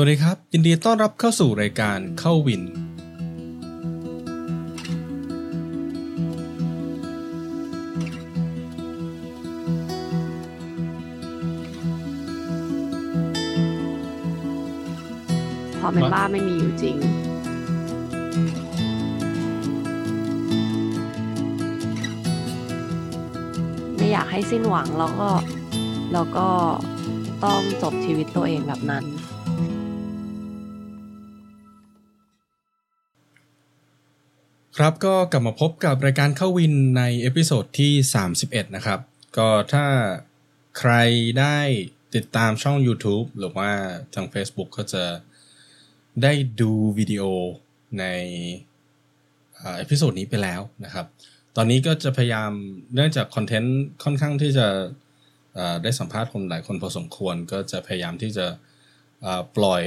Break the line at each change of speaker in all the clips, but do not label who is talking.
วัสดีครับ ยินดีต้อนรับเข้าสู่รายการเข้าวิน
ความเป็นบ้าไม่มีอยู่จริง ไม่อยากให้สิ้นหวังแล้วก็แล้วก็ต้องจบชีวิตตัวเองแบบนั้น
ครับก็กลับมาพบกับรายการเข้าวินใน episode ที่ 31 นะครับ ก็ถ้าใครได้ติดตามช่อง YouTube หรือว่าทาง Facebook ก็จะได้ดูวิดีโอใน episode นี้ไปแล้วนะครับ ตอนนี้ก็จะพยายามเนื่องจากคอนเทนต์ค่อนข้างที่จะได้สัมภาษณ์คนหลายคนพอสมควร ก็จะพยายามที่จะปล่อย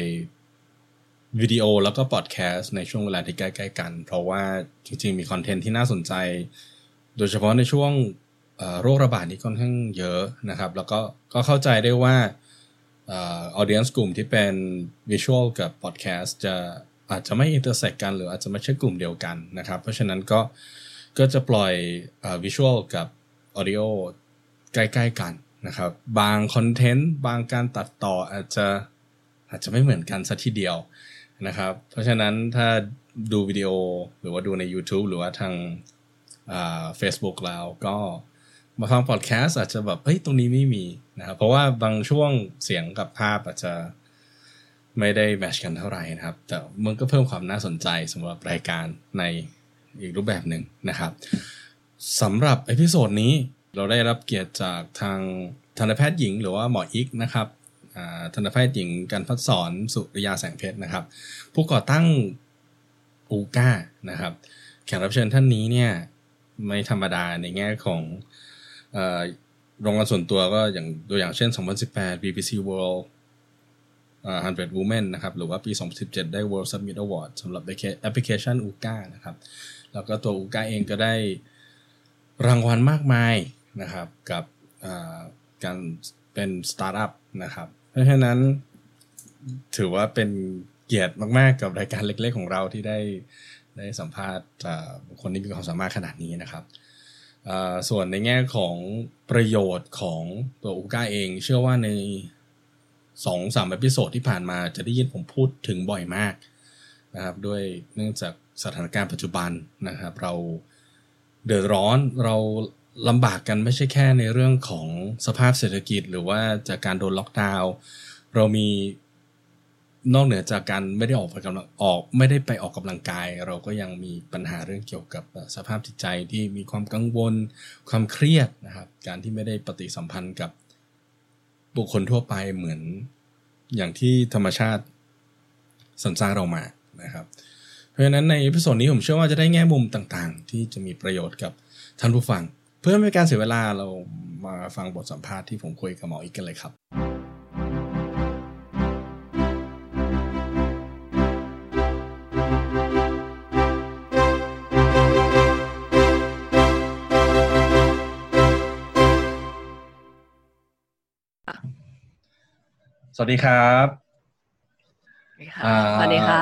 วิดีโอแล้วก็พอดแคสต์ในช่วงเวลาที่ใกล้ๆกัน เพราะว่าจริงๆ มีคอนเทนต์ที่น่าสนใจ โดยเฉพาะในช่วงโรคระบาดนี้ค่อนข้างเยอะนะครับ แล้วก็ก็เข้าใจได้ว่าออ audience กลุ่มที่เป็น visual กับ podcast จะอาจจะไม่ intersect กัน หรืออาจจะไม่ใช่กลุ่มเดียวกันนะครับ เพราะฉะนั้นก็ก็จะปล่อยเอ่อ visual กับ audio ใกล้ๆกันนะครับ บางคอนเทนต์บางการตัดต่ออาจจะอาจจะไม่เหมือนกันสัทีเดียว นะครับ เพราะฉะนั้นถ้าดูวิดีโอหรือว่าดูใน YouTube หรือว่าทางเฟซบุ๊กแล้วก็มาฟังพอดแคสต์อาจจะแบบเฮ้ยตรงนี้ไม่มีนะครับเพราะว่าบางช่วงเสียงกับภาพอาจจะไม่ได้ match กันเท่าไหร่นะครับ แต่มันก็เพิ่มความน่าสนใจสำหรับรายการในอีกรูปแบบหนึ่งนะครับสำหรับ episode นี้เราได้รับเกียรติจากทางทันตแพทย์หญิงหรือว่าหมออิ๊กนะครับ อ่าทันตแพทย์หญิงกัญจน์ภัสสร สุริยาแสงเพ็ชร์นะครับ ผู้ก่อตั้ง OOCA นะครับแขกรับเชิญท่านนี้เนี่ยไม่ธรรมดาในแง่ของอรางวัลส่วนตัวก็อย่างตัวอย่างเช่น 2018 BBC World 100 Women นะครับหรือว่าปี 2017 ได้ World Summit Award สำหรับแอปพลิเคชัน OOCA นะครับ แล้วก็ตัว OOCA เองก็ได้รางวัลมากมายนะครับกับการเป็นสตาร์ทอัพนะครับ เพราะฉะนั้นถือว่าเป็นเกียรติมาก ๆ กับรายการเล็ก ๆ ของเราที่ได้ได้สัมภาษณ์อ่าบุคคลที่มีความสามารถขนาดนี้นะครับส่วนในแง่ของประโยชน์ของตัว OOCA เอง เชื่อว่าในสองสาม episode ที่ผ่านมาจะได้ยินผมพูดถึงบ่อยมากนะครับด้วยเนื่องจากสถานการณ์ปัจจุบันนะครับ เราเดือดร้อนเรา ลำบากกันไม่ใช่แค่ในเรื่องของสภาพเศรษฐกิจ หรือว่าจากการโดนล็อกดาวน์เรามีนอกเหนือจากการไม่ได้ออกไปกำลังออก ไม่ได้ไปออกกำลังกาย เราก็ยังมีปัญหาเรื่องเกี่ยวกับสภาพจิตใจที่มีความกังวล ความเครียดนะครับ การที่ไม่ได้ปฏิสัมพันธ์กับบุคคลทั่วไปเหมือนอย่างที่ธรรมชาติสรรสร้างเรามานะครับ เพราะฉะนั้นใน episode นี้ผมเชื่อว่าจะได้แง่มุมต่างๆ ที่จะมีประโยชน์กับท่านผู้ฟัง เพื่อไม่ให้การเสียเวลาเรามาฟังบทสัมภาษณ์ที่ผมคุยกับหมออิ๊กกันเลยครับสวัสดีครับอ่า
สวัสดีค่ะ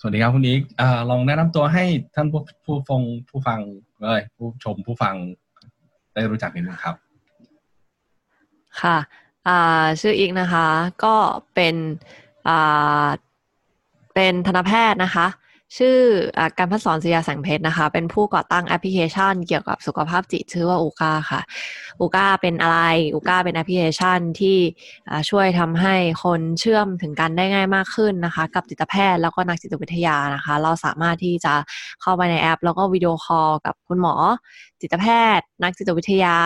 สวัสดีครับคุณอีกอ่าลองแนะนำตัวให้ท่านผู้ผู้ฟังผู้ฟังเอ้ยผู้ชมผู้ฟัง ได้รู้จักนิดนึงครับ
ค่ะอ่าชื่ออีกนะคะ ก็เป็นอ่าเป็นทันตแพทย์นะคะ ชื่ออการพัฒสอนศิยาแสงเพชรนะคะ เป็นผู้ก่อตั้งแอปพลิเคชัน เกี่ยวกับสุขภาพจิตชื่อว่าอูก้าค่ะOOCA เป็นอะไร OOCA เป็นแอปพลิเคชันที่ช่วยทำให้คนเชื่อมถึงกันได้ง่ายมากขึ้นนะคะ กับจิตแพทย์แล้วก็นักจิตวิทยานะคะ เราสามารถที่จะเข้าไปในแอป แล้วก็วิดีโอคอลกับคุณหมอ จิตแพทย์ นักจิตวิทยา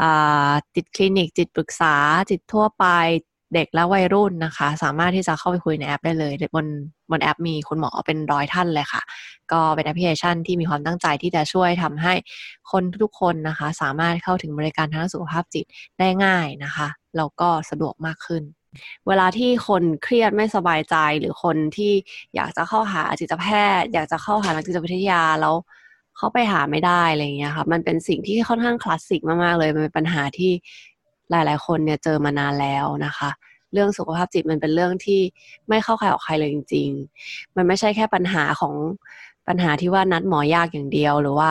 อ่าจิตคลินิก จิตปรึกษา จิตทั่วไป เด็กและวัยรุ่นนะคะ สามารถที่จะเข้าไปคุยในแอปได้เลยบนบนแอปมีคุณหมอเป็นร้อยท่านเลยค่ะ ก็เป็นแอปพลิเคชันที่มีความตั้งใจที่จะช่วยทำให้คนทุกคนนะคะ สามารถเข้าถึงบริการทางสุขภาพจิตได้ง่ายนะคะแล้วก็สะดวกมากขึ้น เวลาที่คนเครียดไม่สบายใจหรือคนที่อยากจะเข้าหาจิตแพทย์ อยากจะเข้าหานักจิตวิทยาแล้วเขาไปหาไม่ได้อะไรอย่างเงี้ยค่ะมันเป็นสิ่งที่ค่อนข้างคลาสสิกมากๆเลยมันเป็นปัญหาที่ หลาย ๆ คนเนี่ยเจอมานานแล้วนะคะ เรื่องสุขภาพจิตมันเป็นเรื่องที่ไม่เข้าใครออกใครเลยจริง ๆ มันไม่ใช่แค่ปัญหาของปัญหาที่ว่านัดหมอยากอย่างเดียว หรือว่า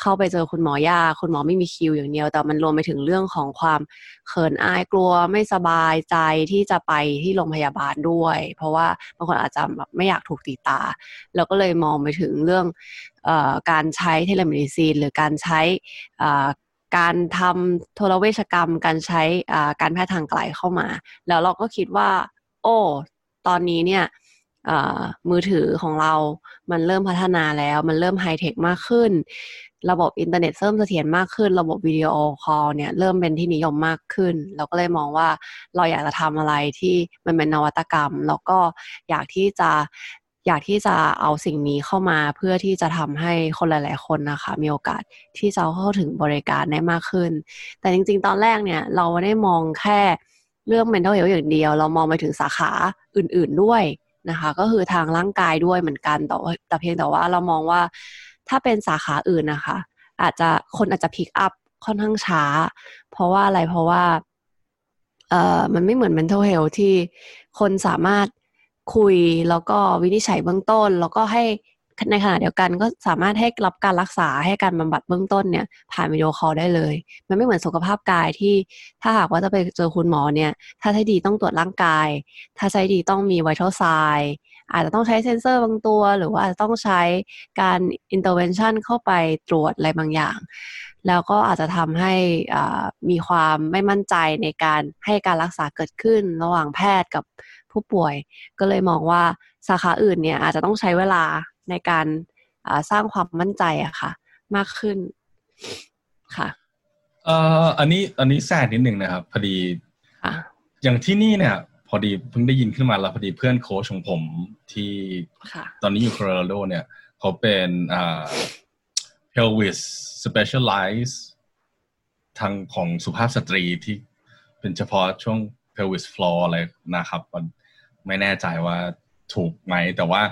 เข้าไปเจอคุณหมอยากคุณหมอไม่มีคิวอย่างเดียว แต่มันรวมไปถึงเรื่องของความเขินอายกลัวไม่สบายใจที่จะไปที่โรงพยาบาลด้วย เพราะว่าบางคนอาจจะแบบไม่อยากถูกตีตาเราก็เลยมองไปถึงเรื่องอการใช้เทเลมดิซีน หรือการใช้ การทำโทรเวชกรรม การใช้การแพทย์ทางไกลเข้ามา แล้วเราก็คิดว่า โอ้ ตอนนี้เนี่ยมือถือของเรา มันเริ่มพัฒนาแล้ว มันเริ่มไฮเทคมากขึ้น ระบบอินเทอร์เน็ตเริ่มเสถียรมากขึ้น ระบบวิดีโอคอลเนี่ยเริ่มเป็นที่นิยมมากขึ้น เราก็เลยมองว่าเราอยากจะทำอะไรที่มันเป็นนวัตกรรม แล้วก็อยากที่จะ อยากที่จะเอาสิ่งนี้เข้ามาเพื่อที่จะทำให้คนหลาย ๆ คนนะคะ มีโอกาสที่จะเข้าถึงบริการได้มากขึ้น แต่จริง ๆ ตอนแรกเนี่ย เราไม่ได้มองแค่เรื่อง mental health อย่างเดียว เรามองไปถึงสาขาอื่น ๆ ด้วยนะคะ ก็คือทางร่างกายด้วยเหมือนกันแต่แต่เพียงแต่ว่าเรามองว่าถ้าเป็นสาขาอื่นนะคะ อาจจะคนอาจจะพิกอัพค่อนข้างช้า เพราะว่าอะไรเพราะว่าเอ่อมันไม่เหมือน mental health ที่คนสามารถ คุยแล้วก็วินิจฉัยเบื้องต้น แล้วก็ให้ในขณะเดียวกันก็สามารถให้รับการรักษาให้การบำบัดเบื้องต้นเนี่ยผ่านวิดีโอคอลได้เลย มันไม่เหมือนสุขภาพกายที่ถ้าหากว่าจะไปเจอคุณหมอเนี่ย ถ้าใช้ดีต้องตรวจร่างกาย ถ้าใช้ดีต้องมี vital sign อาจจะต้องใช้เซ็นเซอร์บางตัว หรือว่าอาจจะต้องใช้การ intervention เข้าไปตรวจอะไรบางอย่าง แล้วก็อาจจะทำให้มีความไม่มั่นใจในการให้การรักษาเกิดขึ้นระหว่างแพทย์กับ ผู้ป่วย ก็เลยมองว่าสาขาอื่นเนี่ยอาจจะต้องใช้เวลาในการสร้างความมั่นใจอะค่ะ มากขึ้นค่ะ
เอ่ออันนี้อันนี้แทรกนิดหนึ่งนะครับ พอดีอย่างที่นี่เนี่ย พอดีเพิ่งได้ยินขึ้นมาแล้วพอดีเพื่อนโค้ชของผมที่ตอนนี้อยู่โคโลราโดเนี่ยเขาเป็นอ่า pelvis specialize ทางของสุภาพสตรีที่เป็นเฉพาะช่วง pelvis floor อะไรนะครับ ไม่แน่ใจว่าถูกไหม แต่ว่า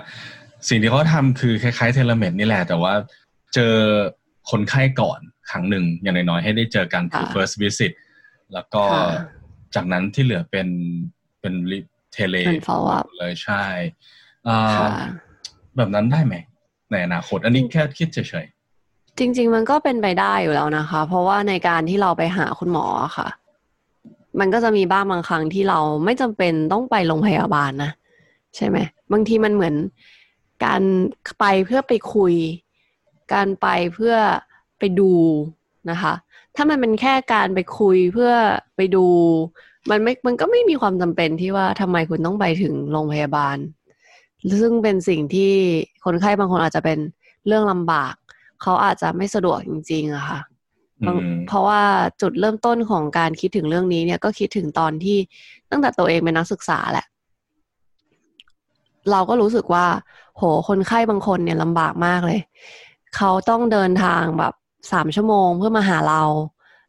สิ่งที่เขาทำคือคล้ายๆ telemed นี่แหละ แต่ว่าเจอคนไข้ก่อนครั้งหนึ่งอย่างน้อยๆให้ได้เจอกันคือ first visit แล้วก็จากนั้นที่เหลือเป็นเป็น tele เลยใช่แบบนั้นได้ไหมในอนาคต อันนี้แค่คิดเฉย
ๆจริง ๆ มันก็เป็นไปได้อยู่แล้วนะคะ เพราะว่าในการที่เราไปหาคุณหมอค่ะ มันก็จะมีบ้างบางครั้งที่เราไม่จำเป็นต้องไปโรงพยาบาลนะใช่ไหมบางทีมันเหมือนการไปเพื่อไปคุย การไปเพื่อไปดูนะคะ ถ้ามันเป็นแค่การไปคุยเพื่อไปดู มันไม่มันก็ไม่มีความจำเป็นที่ว่าทำไมคุณต้องไปถึงโรงพยาบาล ซึ่งเป็นสิ่งที่คนไข้บางคนอาจจะเป็นเรื่องลำบาก เขาอาจจะไม่สะดวกจริงๆอะค่ะ เพราะว่าจุดเริ่มต้นของการคิดถึงเรื่องนี้เนี่ยก็คิดถึงตอนที่ตั้งแต่ตัวเองเป็นนักศึกษาแหละ เราก็รู้สึกว่า โหคนไข้บางคนเนี่ยลำบากมากเลย เขาต้องเดินทางแบบสามชั่วโมงเพื่อมาหาเรา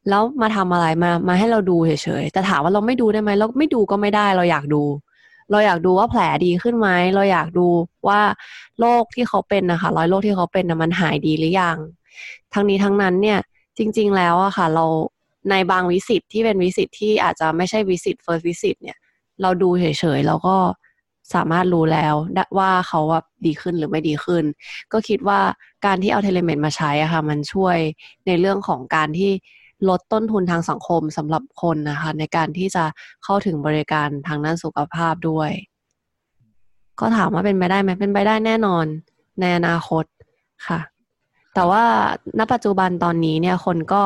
แล้วมาทำอะไรมามาให้เราดูเฉยๆแต่ถามว่าเราไม่ดูได้ไหมเราไม่ดูก็ไม่ได้เราอยากดู เราอยากดูว่าแผลดีขึ้นไหมเราอยากดูว่าโรคที่เขาเป็นนะคะรอยโรคที่เขาเป็นนะมันหายดีหรือยังทั้งนี้ทั้งนั้นเนี่ย จริง ๆ แล้วอะค่ะ เราในบาง visit ที่เป็น visit ที่อาจจะไม่ใช่ visit first visit เนี่ย เราดูเฉยๆแล้วก็สามารถรู้แล้วว่าเขาว่าดีขึ้นหรือไม่ดีขึ้น ก็คิดว่าการที่เอา telemed มาใช้อะค่ะ มันช่วยในเรื่องของการที่ลดต้นทุนทางสังคมสำหรับคนนะคะ ในการที่จะเข้าถึงบริการทางด้านสุขภาพด้วย ก็ถามว่าเป็นไปได้ไหมเป็นไปได้แน่นอนในอนาคตค่ะ แต่ว่าณปัจจุบันตอนนี้เนี่ยคนก็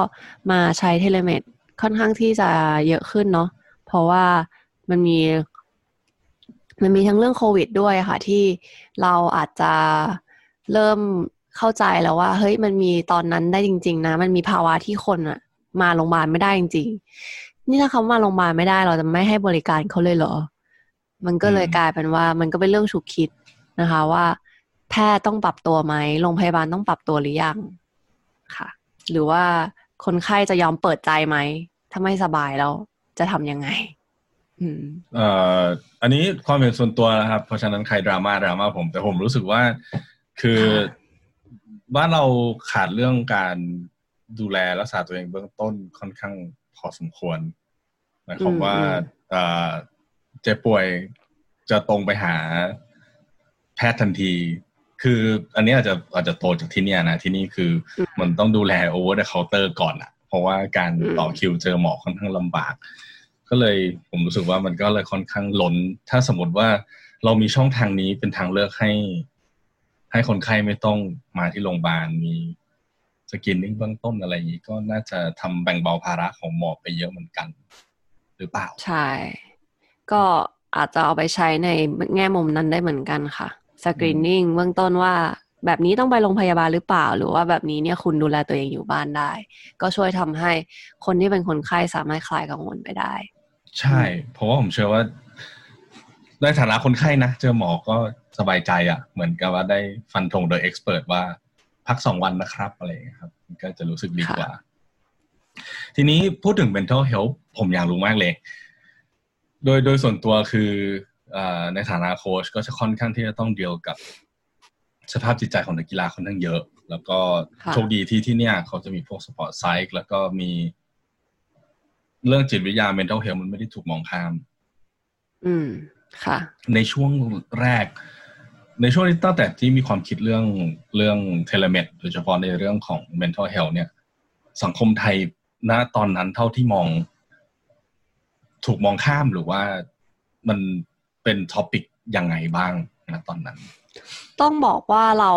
มาใช้เทเลเมดค่อนข้างที่จะเยอะขึ้นเนาะเพราะว่ามันมี มันมีทั้งเรื่องโควิดด้วยค่ะ ที่เราอาจจะเริ่มเข้าใจแล้วว่า เฮ้ยมันมีตอนนั้นได้จริง ๆ นะ มันมีภาวะที่คนอะมาโรงพยาบาลไม่ได้จริง ๆ นี่ถ้าเขามาโรงพยาบาลไม่ได้เราจะไม่ให้บริการเขาเลยเหรอ มันก็เลยกลายเป็นว่า มันก็เป็นเรื่องฉุกคิดนะคะ ว่า แพทย์ต้องปรับตัวไหมโรงพยาบาลต้องปรับตัวหรือยังค่ะ หรือว่าคนไข้จะยอมเปิดใจไหม ถ้าไม่สบายแล้วจะทำยังไง
เอ่ออันนี้ความเห็นส่วนตัวนะครับ เพราะฉะนั้นใครดราม่าดราม่าผม แต่ผมรู้สึกว่าคือบ้านเราขาดเรื่องการดูแลรักษาตัวเองเบื้องต้นค่อนข้างพอสมควรหมายความว่าเจ็บป่วยจะตรงไปหาแพทย์ทันที คืออันนี้อาจจะอาจจะโตจากที่เนี่ยนะที่นี่คือมันต้องดูแล over the counter ก่อนอะเพราะว่าการต่อคิวเจอหมอค่อนข้างลำบาก ก็เลยผมรู้สึกว่ามันก็เลยค่อนข้างล้น ถ้าสมมติว่าเรามีช่องทางนี้เป็นทางเลือกให้ ให้คนไข้ไม่ต้องมาที่โรงพยาบาลมี screening เบื้องต้นอะไรอย่างนี้ก็น่าจะทำแบ่งเบาภาระของหมอไปเยอะเหมือนกัน หรือเปล่า
ใช่ ก็อาจจะเอาไปใช้ในแง่มุมนั้นได้เหมือนกันค่ะ screening เบื้องต้นว่าแบบนี้ต้องไปโรงพยาบาลหรือเปล่า หรือว่าแบบนี้เนี่ยคุณดูแลตัวเองอยู่บ้านได้ ก็ช่วยทำให้คนที่เป็นคนไข้สามารถคลายกังวลไปได้
ใช่ เพราะว่าผมเชื่อว่าในฐานะคนไข้นะเจอหมอก็สบายใจอะ่ะ เหมือนกับว่าได้ฟันธงโดย expert ว่าพักสองวันนะครับอะไรครับ ก็จะรู้สึกดีกว่า ทีนี้พูดถึง mental health ผมอยากรู้มากเลย โดยโดยส่วนตัวคืออ ในฐานะโค้ชก็จะค่อนข้างที่จะต้องเดียวกับ สภาพจิตใจของนักกีฬาค่อนข้างเยอะ แล้วก็โชคดีที่ที่เนี่ย เขาจะมีพวก sport psych แล้วก็มี เรื่องจิตวิทยา mental health มันไม่ได้ถูกมองข้าม
อืม ค่ะ
ในช่วงแรก ในช่วงที่ตั้งแต่ที่มีความคิดเรื่องเรื่อง telemed โดยเฉพาะในเรื่องของ mental health เนี่ย สังคมไทยณตอนนั้นเท่าที่มอง ถูกมองข้ามหรือว่ามัน เป็น topic ยังไงบ้างนะตอนนั้น
ต้องบอกว่าเรา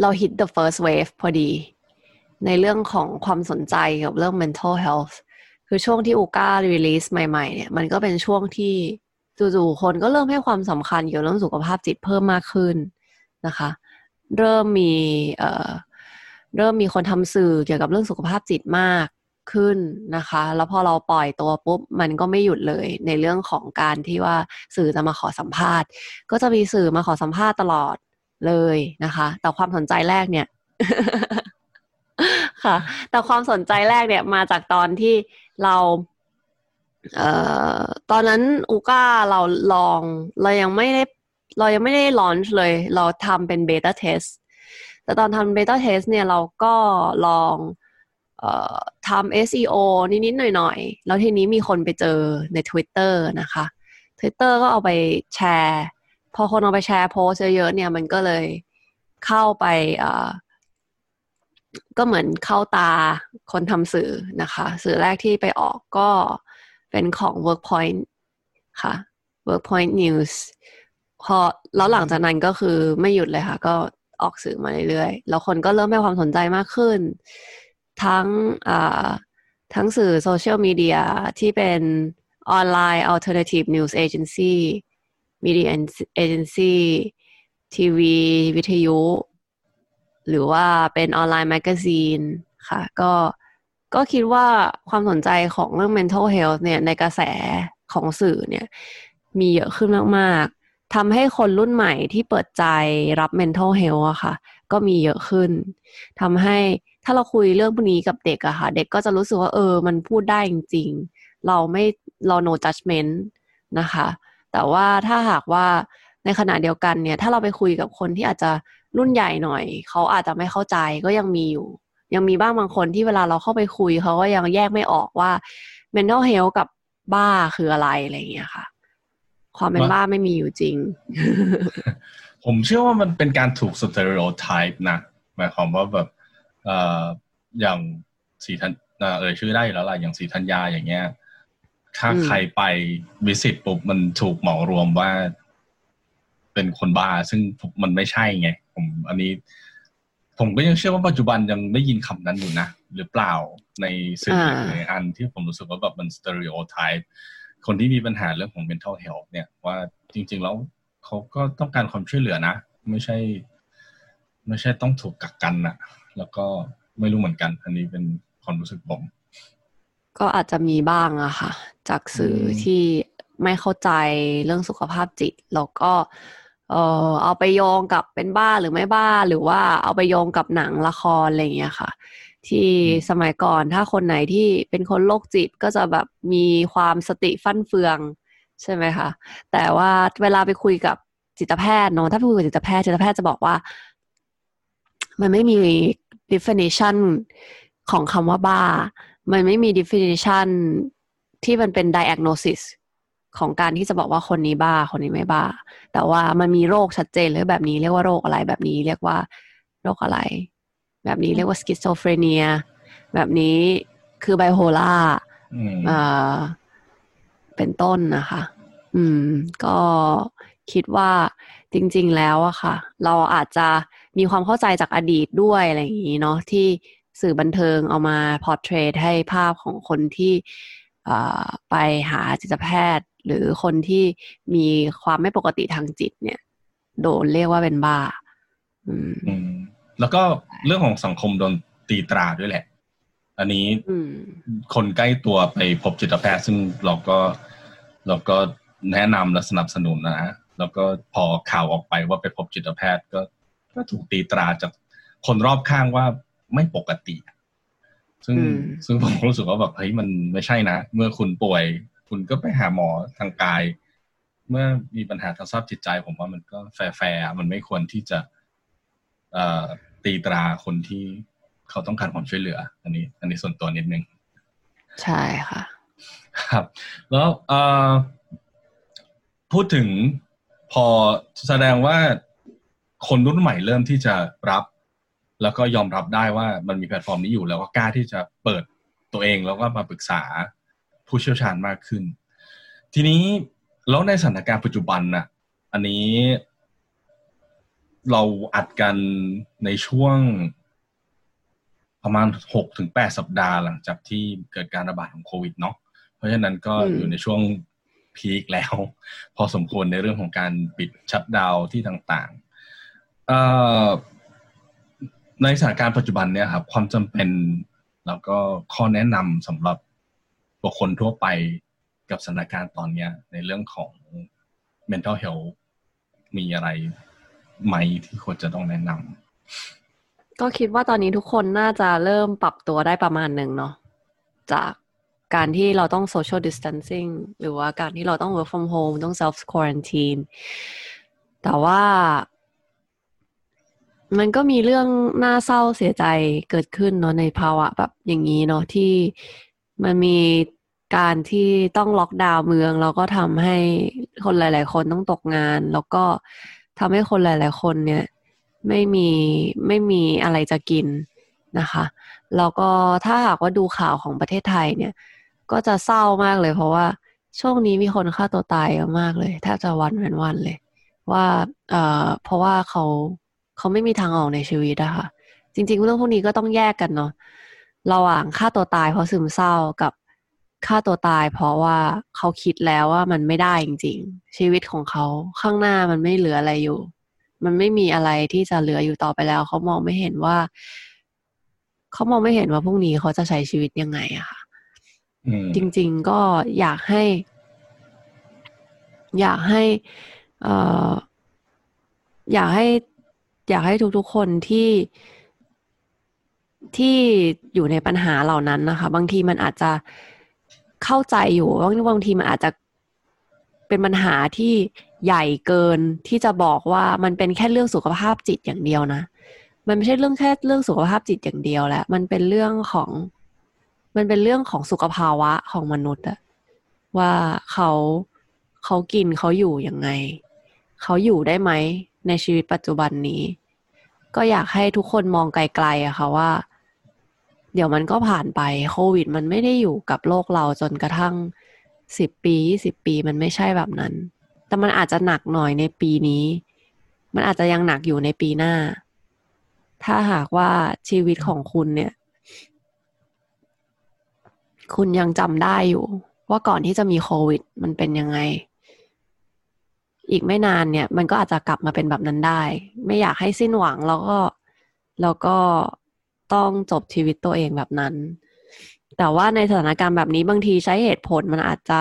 เรา hit the first wave พอดี ในเรื่องของความสนใจกับเรื่อง mental health คือช่วงที่อูก้า release ใหม่ ๆ เนี่ย มันก็เป็นช่วงที่จู่ๆคนก็เริ่มให้ความสำคัญเกี่ยวกับเรื่องสุขภาพจิตเพิ่มมากขึ้นนะคะ เริ่มมีเอ่อเริ่มมีคนทำสื่อเกี่ยวกับเรื่องสุขภาพจิตมาก ขึ้นนะคะ แล้วพอเราปล่อยตัวปุ๊บ มันก็ไม่หยุดเลยในเรื่องของการที่ว่าสื่อจะมาขอสัมภาษณ์ ก็จะมีสื่อมาขอสัมภาษณ์ตลอดเลยนะคะ แต่ความสนใจแรกเนี่ยค่ะ แต่ความสนใจแรกเนี่ยมาจากตอนที่เราเอ่อตอนนั้นอูก้าเราลองเรายังไม่ได้เรายังไม่ได้ launch เลย เราทำเป็น beta test แต่ตอนทำ beta test เนี่ยเราก็ลอง ทำ SEO นิด ๆ หน่อย ๆ แล้วทีนี้มีคนไปเจอใน Twitter นะคะ Twitter ก็เอาไปแชร์ พอคนเอาไปแชร์โพสเยอะ ๆ เนี่ยมันก็เลยเข้าไปก็เหมือนเข้าตาคนทำสื่อนะคะ สื่อแรกที่ไปออกก็เป็นของ Workpoint ค่ะ Workpoint News พอแล้วหลังจากนั้นก็คือไม่หยุดเลยค่ะ ก็ออกสื่อมาเรื่อยๆ แล้วคนก็เริ่มให้ความสนใจมากขึ้น ทั้งทั้งสื่อโซเชียลมีเดียที่เป็นออนไลน์ alternative news agency media agency ทีวีวิทยุ หรือว่าเป็น online magazine ค่ะ ก็ก็คิดว่าความสนใจของเรื่อง mental health เนี่ยในกระแสของสื่อเนี่ย มีเยอะขึ้นมาก ๆทำให้คนรุ่นใหม่ที่เปิดใจรับ mental health อะค่ะ ก็มีเยอะขึ้นทำให้ ถ้าเราคุยเรื่องพวกนี้กับเด็กอะค่ะ เด็กก็จะรู้สึกว่าเออ มันพูดได้จริงๆ เราไม่เรา no judgment นะคะ แต่ว่าถ้าหากว่าในขณะเดียวกันเนี่ย ถ้าเราไปคุยกับคนที่อาจจะรุ่นใหญ่หน่อย เขาอาจจะไม่เข้าใจก็ยังมีอยู่ ยังมีบ้างบางคนที่เวลาเราเข้าไปคุยเขาก็ยังแยกไม่ออกว่า mental health กับบ้าคืออะไรอะไรอย่างเงี้ยค่ะ ความเป็นบ้าไม่มีอยู่จริง
ผมเชื่อว่ามันเป็นการถูก stereotype นะหมายความว่าแบบเอ่ออย่างสีทันเออชื่อได้แล้วล่ะอย่างสีธัญญาอย่างเงี้ย ถ้าใครไปวิสิตปุ๊บมันถูกเหมารวมว่า เป็นคนบ้าซึ่งมันไม่ใช่ไง ผม อันนี้ ผมก็ยังเชื่อว่าปัจจุบันยังได้ยินคำนั้นอยู่นะ หรือเปล่าในสื่อในอันที่ผมรู้สึกว่าแบบมันสเตอริโอไทป์คนที่มีปัญหาเรื่องของ mental health เนี่ยว่าจริง ๆ แล้วเขาก็ต้องการความช่วยเหลือนะ ไม่ใช่ ไม่ใช่ต้องถูกกักกันนะ แล้วก็ไม่รู้เหมือนกัน อันนี้เป็นความรู้สึกผม
ก็อาจจะมีบ้างอะค่ะ จากสื่อที่ไม่เข้าใจเรื่องสุขภาพจิต แล้วก็เออเอาไปโยงกับเป็นบ้าหรือไม่บ้าหรือว่าเอาไปโยงกับหนังละครอะไรอย่างเงี้ยค่ะ ที่สมัยก่อนถ้าคนไหนที่เป็นคนโรคจิตก็จะแบบมีความสติฟั่นเฟืองใช่ไหมคะแต่ว่าเวลาไปคุยกับจิตแพทย์เนาะถ้าไปคุยกับจิตแพทย์จิตแพทย์จะบอกว่า มันไม่มี definition ของคำว่าบ้า มันไม่มี definition ที่มันเป็น diagnosis ของการที่จะบอกว่าคนนี้บ้า คนนี้ไม่บ้า แต่ว่ามันมีโรคชัดเจนเลยแบบนี้เรียกว่าโรคอะไรแบบนี้ เรียกว่าโรคอะไร แบบนี้เรียกว่า schizophrenia แบบนี้คือไบโพล่าเป็นต้นนะคะ อืม ก็คิดว่าจริง ๆ แล้วอะค่ะ เราอาจจะ มีความเข้าใจจากอดีตด้วยอะไรอย่างนี้เนาะที่สื่อบันเทิงเอามา portray ให้ภาพของคนที่ไปหาจิตแพทย์ หรือคนที่มีความไม่ปกติทางจิตเนี่ย โดนเรียกว่าเป็นบ้า
แล้วก็เรื่องของสังคมโดนตีตราด้วยแหละ อันนี้คนใกล้ตัวไปพบจิตแพทย์ ซึ่งเราก็เราก็แนะนำและสนับสนุนนะแล้วก็พอข่าวออกไปว่าไปพบจิตแพทย์ก็ ก็ถูกตีตราจากคนรอบข้างว่าไม่ปกติ ซึ่งซึ่งผมรู้สึกว่าแบบเฮ้ยมันไม่ใช่นะ เมื่อคุณป่วย คุณก็ไปหาหมอทางกาย เมื่อมีปัญหาทางสภาพจิตใจ ผมว่ามันก็แฟร์มันไม่ควรที่จะตีตราคนที่เขาต้องการความช่วยเหลือ อันนี้ อันนี้ส่วนตัวนิดนึง
ใช่ค่ะ
ครับ แล้วพูดถึงพอแสดงว่า คนรุ่นใหม่เริ่มที่จะรับ แล้วก็ยอมรับได้ว่ามันมีแพลตฟอร์มนี้อยู่แล้วก็กล้าที่จะเปิดตัวเองแล้วก็มาปรึกษาผู้เชี่ยวชาญมากขึ้น ทีนี้แล้วในสถานการณ์ปัจจุบันน่ะ อันนี้เราอัดกันในช่วงประมาณหกถึงแปดสัปดาห์หลังจากที่เกิดการระบาดของโควิดเนาะ เพราะฉะนั้นก็อยู่ในช่วงพีคแล้ว พอสมควรในเรื่องของการปิดชัดดาวที่ต่างๆ ในสถานการณ์ปัจจุบันเนี่ยครับ ความจำเป็นแล้วก็ข้อแนะนำสำหรับบุคคลทั่วไปกับสถานการณ์ตอนนี้ในเรื่องของ mental health มีอะไรไหมที่ควรจะต้องแนะนำ
ก็คิดว่าตอนนี้ทุกคนน่าจะเริ่มปรับตัวได้ประมาณหนึ่งเนาะจากการที่เราต้อง social distancing หรือว่าการที่เราต้อง work from home ต้อง self quarantine แต่ว่า มันก็มีเรื่องน่าเศร้าเสียใจเกิดขึ้นเนาะในภาวะแบบอย่างนี้เนาะที่มันมีการที่ต้องล็อกดาวน์เมือง แล้วก็ทำให้คนหลาย ๆ คนต้องตกงาน แล้วก็ทำให้คนหลาย ๆ คนเนี่ย ไม่มีไม่มีอะไรจะกินนะคะแล้วก็ถ้าหากว่าดูข่าวของประเทศไทยเนี่ย ก็จะเศร้ามากเลย เพราะว่าช่วงนี้มีคนฆ่าตัวตายเยอะมากเลยแทบจะวันเป็นวันเลย ว่าเอ่อเพราะว่าเขา เขาไม่มีทางออกในชีวิตอะค่ะ จริง ๆ เรื่องพวกนี้ก็ต้องแยกกันเนาะระหว่างฆ่าตัวตายเพราะซึมเศร้ากับฆ่าตัวตาย เพราะว่าเขาคิดแล้วว่ามันไม่ได้จริง ๆ ชีวิตของเขาข้างหน้ามันไม่เหลืออะไรอยู่ มันไม่มีอะไรที่จะเหลืออยู่ต่อไปแล้ว เขามองไม่เห็นว่า เขามองไม่เห็นว่าพรุ่งนี้เขาจะใช้ชีวิตยังไงอะค่ะจริง ๆก็อยากให้ อยากให้ เอ่อ อยากให้ อยากให้ทุกๆคนที่ที่อยู่ในปัญหาเหล่านั้นนะคะ บางทีมันอาจจะเข้าใจอยู่บางบางทีมันอาจจะเป็นปัญหาที่ใหญ่เกินที่จะบอกว่ามันเป็นแค่เรื่องสุขภาพจิตอย่างเดียวนะ มันไม่ใช่เรื่องแค่เรื่องสุขภาพจิตอย่างเดียวแหละ มันเป็นเรื่องของ มันเป็นเรื่องของสุขภาวะของมนุษย์อะว่าเขาเขากินเขาอยู่ยังไง เขาอยู่ได้ไหม ในชีวิตปัจจุบันนี้ ก็อยากให้ทุกคนมองไกลๆอะค่ะว่า เดี๋ยวมันก็ผ่านไปโควิด มันไม่ได้อยู่กับโลกเราจนกระทั่งสิบปียี่สิบปีมันไม่ใช่แบบนั้น แต่มันอาจจะหนักหน่อยในปีนี้ มันอาจจะยังหนักอยู่ในปีหน้า ถ้าหากว่าชีวิตของคุณเนี่ย คุณยังจำได้อยู่ ว่าก่อนที่จะมีโควิด มันเป็นยังไง อีกไม่นานเนี่ย มันก็อาจจะกลับมาเป็นแบบนั้นได้ ไม่อยากให้สิ้นหวังแล้วก็แล้วก็ต้องจบชีวิตตัวเองแบบนั้น แต่ว่าในสถานการณ์แบบนี้บางทีใช้เหตุผลมันอาจจะ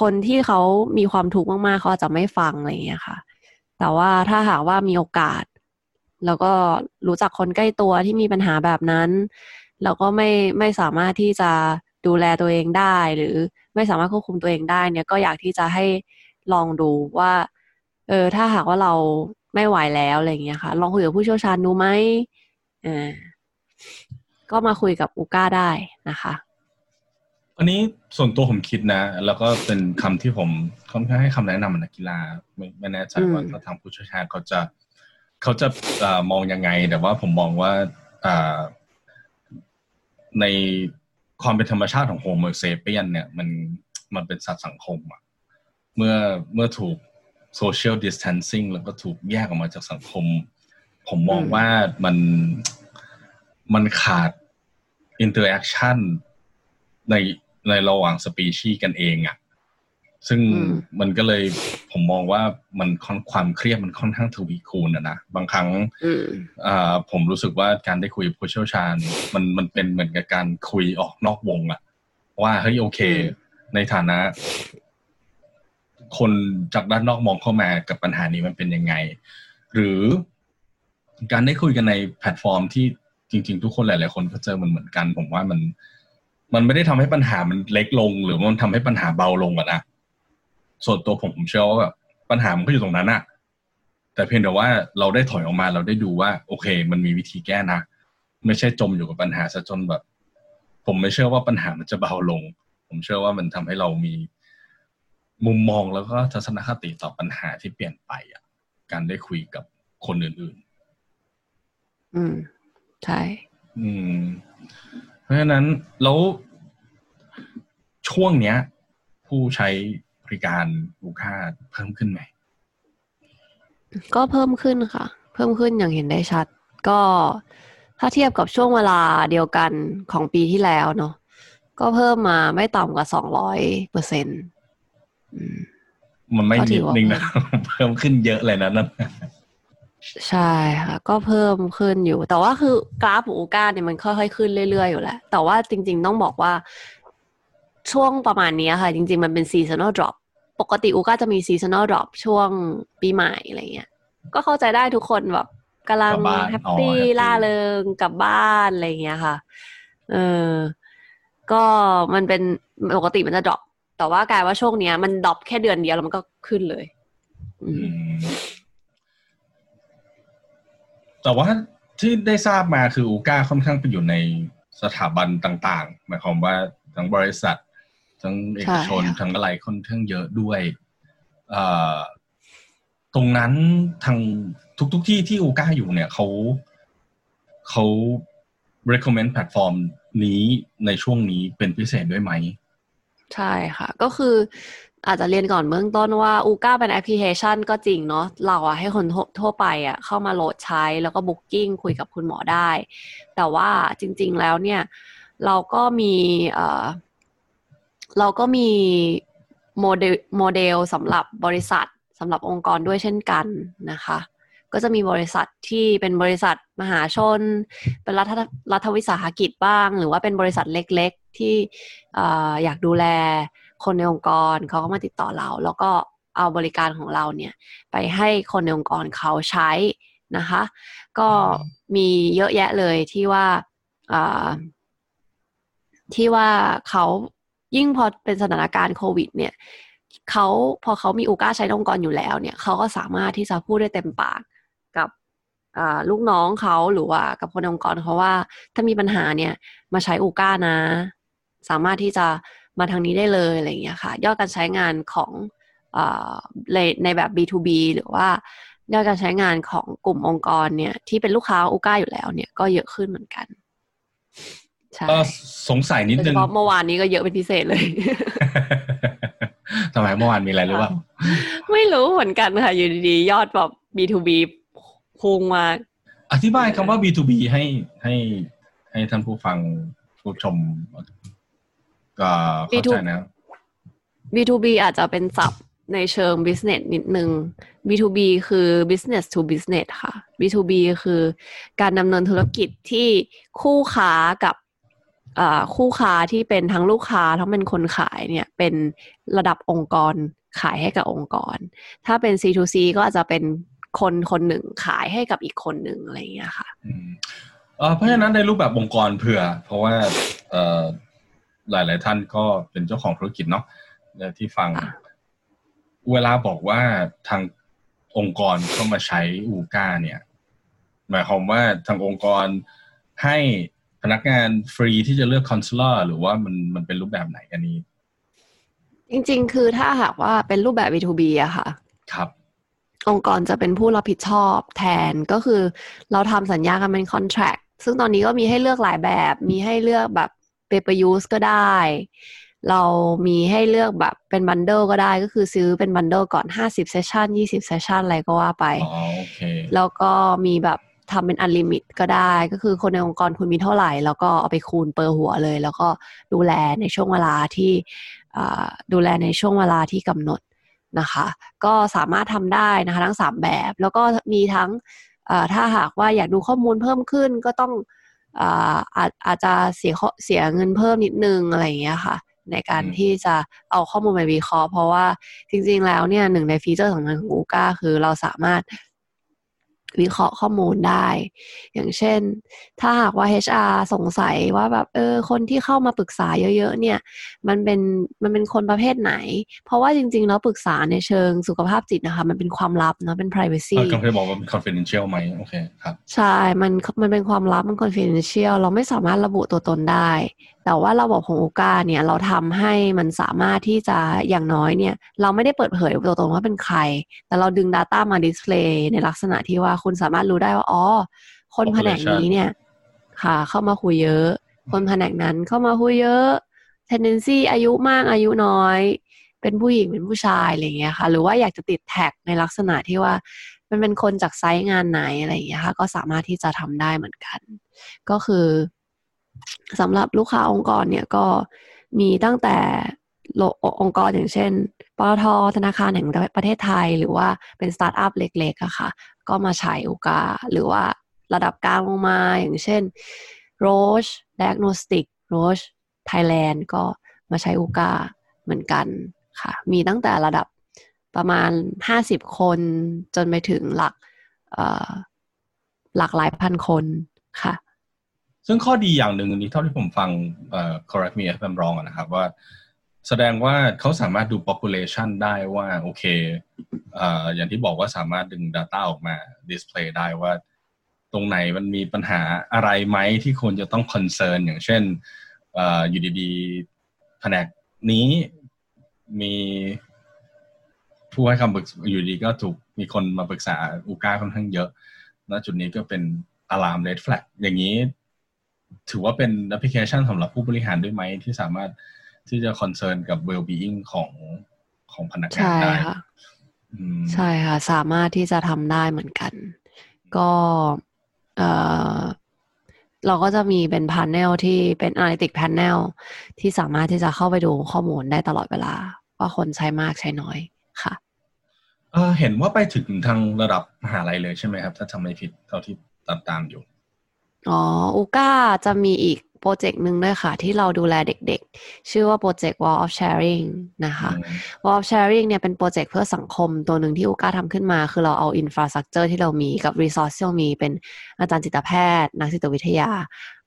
คนที่เขามีความทุกข์มากๆเขาอาจจะไม่ฟังอะไรอย่างเงี้ยค่ะ แต่ว่าถ้าหากว่ามีโอกาส แล้วก็รู้จักคนใกล้ตัวที่มีปัญหาแบบนั้น แล้วก็ไม่ไม่สามารถที่จะดูแลตัวเองได้ หรือไม่สามารถควบคุมตัวเองได้เนี่ยก็อยากที่จะให้ ลองดูว่า เออ ถ้าหากว่าเราไม่ไหวแล้วอะไรเงี้ยค่ะ ลองคุยกับผู้เชี่ยวชาญดูไหมอ่าก็มาคุยกับอูก้าได้นะคะ
อันนี้ส่วนตัวผมคิดนะ แล้วก็เป็นคำที่ผมค่อนข้างให้คำแนะนำนักกีฬาไม่ไม่แน่ใจว่าทางผู้เชี่ยวชาญเขาจะเขาจะมองยังไง แต่ว่าผมมองว่าในความเป็นธรรมชาติของ Homo sapiens เนี่ย มันมันเป็นสัตว์สังคมอะ เมื่อเมื่อถูก social distancing แล้วก็ถูกแยกออกมาจากสังคม ผมมองว่ามันมันขาด interactionในในระหว่างสปีชีส์กันเองอะ่ะ ซึ่งมันก็เลยผมมองว่ามันความเครียดมันค่อนข้างทวีคูณอะนะ บางครั้งอ่าผมรู้สึกว่าการได้คุยกับผู้เชี่ยวชาญ มันมันเป็นเหมือนกับการคุยออกนอกวงอะว่าเฮ้ยโอเค ในฐานะ คนจากด้านนอกมองเข้ามากับปัญหานี้มันเป็นยังไง หรือการได้คุยกันในแพลตฟอร์มที่จริง ๆ ทุกคนหลาย ๆ คนก็เจอมันเหมือนกัน ผมว่ามัน มันไม่ได้ทำให้ปัญหามันเล็กลง หรือมันทำให้ปัญหาเบาลงอะนะส่วนตัวผมผมเชื่อว่าแบบปัญหามันก็อยู่ตรงนั้นอะแต่เพียงแต่ว่าเราได้ถอยออกมาเราได้ดูว่า โอเค มันมีวิธีแก้นะไม่ใช่จมอยู่กับปัญหาซะจนแบบ ผมไม่เชื่อว่าปัญหามันจะเบาลง ผมเชื่อว่ามันทำให้เรามี มุมมองแล้วก็ทัศนคติต่อปัญหาที่เปลี่ยนไปอะ การได้คุยกับคนอื่น
ๆ อืม ใช่
อืมราะฉะนั้นแล้วช่วงเนี้ย ผู้ใช้บริการลูค่าเพิ่มขึ้นไหม
ก็เพิ่มขึ้นค่ะ เพิ่มขึ้นอย่างเห็นได้ชัด ก็ถ้าเทียบกับช่วงเวลาเดียวกันของปีที่แล้วเนาะก็เพิ่มมาไม่ต่ำกว่าสองร้อยเปอร์เซ็นต์
มันไม่นิดนึงนะเพิ่มขึ้นเยอะเลยนะนั่น
ใช่ค่ะ ก็เพิ่มขึ้นอยู่ แต่ว่าคือกราฟของอูก้าเนี่ยมันค่อยๆขึ้นเรื่อยๆอยู่แล้ว แต่ว่าจริง ๆ ต้องบอกว่า ช่วงประมาณนี้ค่ะ จริง ๆ มันเป็น seasonal drop ปกติอูก้าจะมี seasonal drop ช่วงปีใหม่อะไรเงี้ย ก็เข้าใจได้ทุกคนแบบกำลัง happy ร่าเริงกลับบ้านอะไรเงี้ยค่ะ เออ ก็มันเป็นปกติมันจะ drop แต่ว่ากลายว่าช่วงเนี้ย มัน drop แค่เดือนเดียวแล้วมันก็ขึ้นเลยอืม
แต่ว่าที่ได้ทราบมาคืออูก้าค่อนข้างไปอยู่ในสถาบันต่างๆ หมายความว่าทั้งบริษัท ทั้งเอกชน ทั้งอะไรค่อนข้างเยอะด้วยตรงนั้นทางทุกๆที่ที่อูก้าอยู่เนี่ยเขาเขา recommend แพลตฟอร์มนี้ในช่วงนี้เป็นพิเศษด้วยไหม
ใช่ค่ะ ก็คืออาจจะเรียนก่อนเบื้องต้นว่าอูก้าเป็นแอปพลิเคชันก็จริงเนาะเราอะให้คนทั่วไปอะเข้ามาโหลดใช้แล้วก็ booking คุยกับคุณหมอได้ แต่ว่าจริง ๆแล้วเนี่ย เราก็มีเอ่อเราก็มีโมเดลโมเดลสำหรับบริษัทสำหรับองค์กรด้วยเช่นกันนะคะ ก็จะมีบริษัทที่เป็นบริษัทมหาชน เป็นรัฐรัฐวิสาหกิจบ้าง หรือว่าเป็นบริษัทเล็กๆ ที่อยากดูแลคนในองค์กรเขาก็มาติดต่อเรา แล้วก็เอาบริการของเราเนี่ยไปให้คนในองค์กรเขาใช้นะคะ ก็มีเยอะแยะเลยที่ว่าที่ว่าเขายิ่งพอเป็นสถานการณ์โควิด เนี่ยเขาพอเขามีอูก้าใช้องค์กรอยู่แล้วเนี่ยเขาก็สามารถที่จะพูดได้เต็มปาก ลูกน้องเขาหรือว่ากับคนในองค์กรเขาว่า ถ้ามีปัญหาเนี่ยมาใช้อูก้านะ สามารถที่จะมาทางนี้ได้เลยอะไรอย่างเงี้ยค่ะยอดการใช้งานของในแบบ B2B หรือว่ายอดการใช้งานของกลุ่มองค์กรเนี่ยที่เป็นลูกค้าอูก้าอยู่แล้วเนี่ยก็เยอะขึ้นเหมือนกัน
ใช่สงสัยนิดนึง
เมื่อวานนี้ก็เยอะเป็นพิเศษเลย
ทำไมเมื่อวานมีอะไรหรือเปล่า
ไม่รู้เหมือนกันค่ะอยู่ดีๆ ยอดแบบ B2B พุ่งมา
อธิบายคำว่า B2B ให้ให้ให้ท่านผู้ฟังผู้ชมก็เข้าใจนะ
B2B อาจจะเป็นศัพท์ในเชิง business นิดนึง B2B คือ business to business ค่ะ B2B คือการดำเนินธุรกิจที่คู่ค้ากับคู่ค้าที่เป็นทั้งลูกค้าทั้งเป็นคนขายเนี่ยเป็นระดับองค์กรขายให้กับองค์กร ถ้าเป็น C2C ก็อาจจะเป็น คนคนหนึ่งขายให้กับอีกคนหนึ่งอะไรอย่างเงี้ยค่ะ
เพราะฉะนั้นในรูปแบบองค์กรเผื่อ เพราะว่าหลายๆท่านก็เป็นเจ้าของธุรกิจเนาะที่ฟัง เวลาบอกว่าทางองค์กรเข้ามาใช้อูก้าเนี่ย หมายความว่าทางองค์กรให้พนักงานฟรีที่จะเลือกคอนซูล่าหรือว่ามันมันเป็นรูปแบบไหนอันนี้
จริง ๆ คือถ้าหากว่าเป็นรูปแบบ B2B อะค่ะ
ครับ
องค์กรจะเป็นผู้รับผิดชอบแทนก็คือเราทำสัญญากันเป็นคอนแท c t ซึ่งตอนนี้ก็มีให้เลือกหลายแบบ มีให้เลือกแบบ pay per use ก็ได้ เรามีให้เลือกแบบเป็น bundle ก็ได้ก็คือซื้อเป็น bundle ก่อน 50 session 20 session อะไรก็ว่าไป
อ๋อโอเค
แล้วก็มีแบบทำเป็น unlimit ก็ได้ ก็คือคนในองค์กรคุณมีเท่าไหร่ แล้วก็เอาไปคูณ per หัวเลย แล้วก็ดูแลในช่วงเวลาที่อ่าดูแลในช่วงเวลาที่กำหนด นะคะ ก็สามารถทำได้นะคะทั้งสามแบบ แล้วก็มีทั้งอ่าถ้าหากว่าอยากดูข้อมูลเพิ่มขึ้นก็ต้องอาอาจอาจจะเสียข้อเสียเงินเพิ่มนิดนึงอะไรอย่างเงี้ยค่ะ ในการ
อืม
ที่จะเอาข้อมูลไปวิเคราะห์เพราะว่าจริงๆแล้วเนี่ยหนึ่งในฟีเจอร์สำคัญของ u ูก้าคือเราสามารถ วิเคราะห์ข้อมูลได้ อย่างเช่น ถ้าหากว่า HR สงสัยว่าแบบเออคนที่เข้ามาปรึกษาเยอะ ๆ เนี่ย มันเป็นมันเป็นคนประเภทไหน เพราะว่าจริง ๆ แล้วปรึกษาในเชิงสุขภาพจิตนะคะ มันเป็นความลับเนาะเป็น privacy
เออกำลังจะบอกว่าเป็น confidential ไหมโอเคครับ
ใช่ มันมันเป็นความลับมัน confidential เราไม่สามารถระบุตัวตนได้แต่ว่าระบบของ o ูกาเนี่ยเราทำให้มันสามารถที่จะอย่างน้อยเนี่ย เราไม่ได้เปิดเผยตัวตนว่าเป็นใคร แต่เราดึง Data มา display ในลักษณะที่ว่าคุณสามารถรู้ได้ว่าอ๋อคนแผนกนี้เนี่ย ค่ะ เข้ามาคุยเยอะ คนแผนกนั้นเข้ามาคุยเยอะ tendency อายุมากอายุน้อย เป็นผู้หญิงเป็นผู้ชายอะไรอย่างเงี้ยค่ะ หรือว่าอยากจะติด tag ในลักษณะที่ว่ามันเป็นคนจากไซต์งานไหนอะไรอย่างเงี้ยค่ะ ก็สามารถที่จะทำได้เหมือนกัน ก็คือ สำหรับลูกค้าองค์กรเนี่ยก็มีตั้งแต่องค์กรอย่างเช่นปตทธนาคารแห่งประเทศไทย หรือว่าเป็นสตาร์ทอัพเล็กๆอะค่ะ ก็มาใช้อูก้าหรือว่าระดับกลางลงมาอย่างเช่น Roche Diagnostic Roche Thailand ก็มาใช้อุกาเหมือนกันค่ะ มีตั้งแต่ระดับประมาณ 50 คนจนไปถึงหลักหลักหลายพันคนค่ะ
ซึ่งข้อดีอย่างหนึ่งอันนี้เท่าที่ผมฟังเอ่อ correct me if I'm wrong อะนะครับว่าแสดงว่าเขาสามารถดู population ได้ว่าโอเคเอ่ออย่างที่บอกว่าสามารถดึง data ออกมา display ได้ว่าตรงไหนมันมีปัญหาอะไรไหมที่ควรจะต้อง concern อย่างเช่นเอ่ออยู่ดีๆแผนกนี้มีผู้ให้คำปรึกษาอยู่ดีก็ถูกมีคนมาปรึกษาอูก้าค่อนข้างเยอะ ณ จุดนี้ก็เป็น alarm red flag อย่างนี้ ถือว่าเป็นแอปพลิเคชันสำหรับผู้บริหารด้วยไหมที่สามารถที่จะ concern กับ well being ของของพนักงาน
ใช่
ได้
ค่ะ
อืม
ใช่ค่ะ สามารถที่จะทำได้เหมือนกัน ก็เออเราก็จะมีเป็นพา n e l ที่เป็น Analytic Panel ที่สามารถที่จะเข้าไปดูข้อมูลได้ตลอดเวลา ว่าคนใช้มากใช้น้อยค่ะ
เออเห็นว่าไปถึงทางระดับมหาลัยเลยใช่ไหมครับ ถ้าจำไม่ผิดเท่าที่ตามตามๆอยู่
อ๋ออูก้าจะมีอีกโปรเจกต์หนึ่งด้วยค่ะ ที่เราดูแลเด็กๆ ชื่อว่าโปรเจกต์ Wall of Sharing นะคะ Wall of Sharing เนี่ยเป็นโปรเจกต์เพื่อสังคมตัวหนึ่งที่อูก้าทำขึ้นมา คือเราเอา infrastructure ที่เรามีกับ resource ที่เรามีเป็นอาจารย์จิตแพทย์นักจิตวิทยา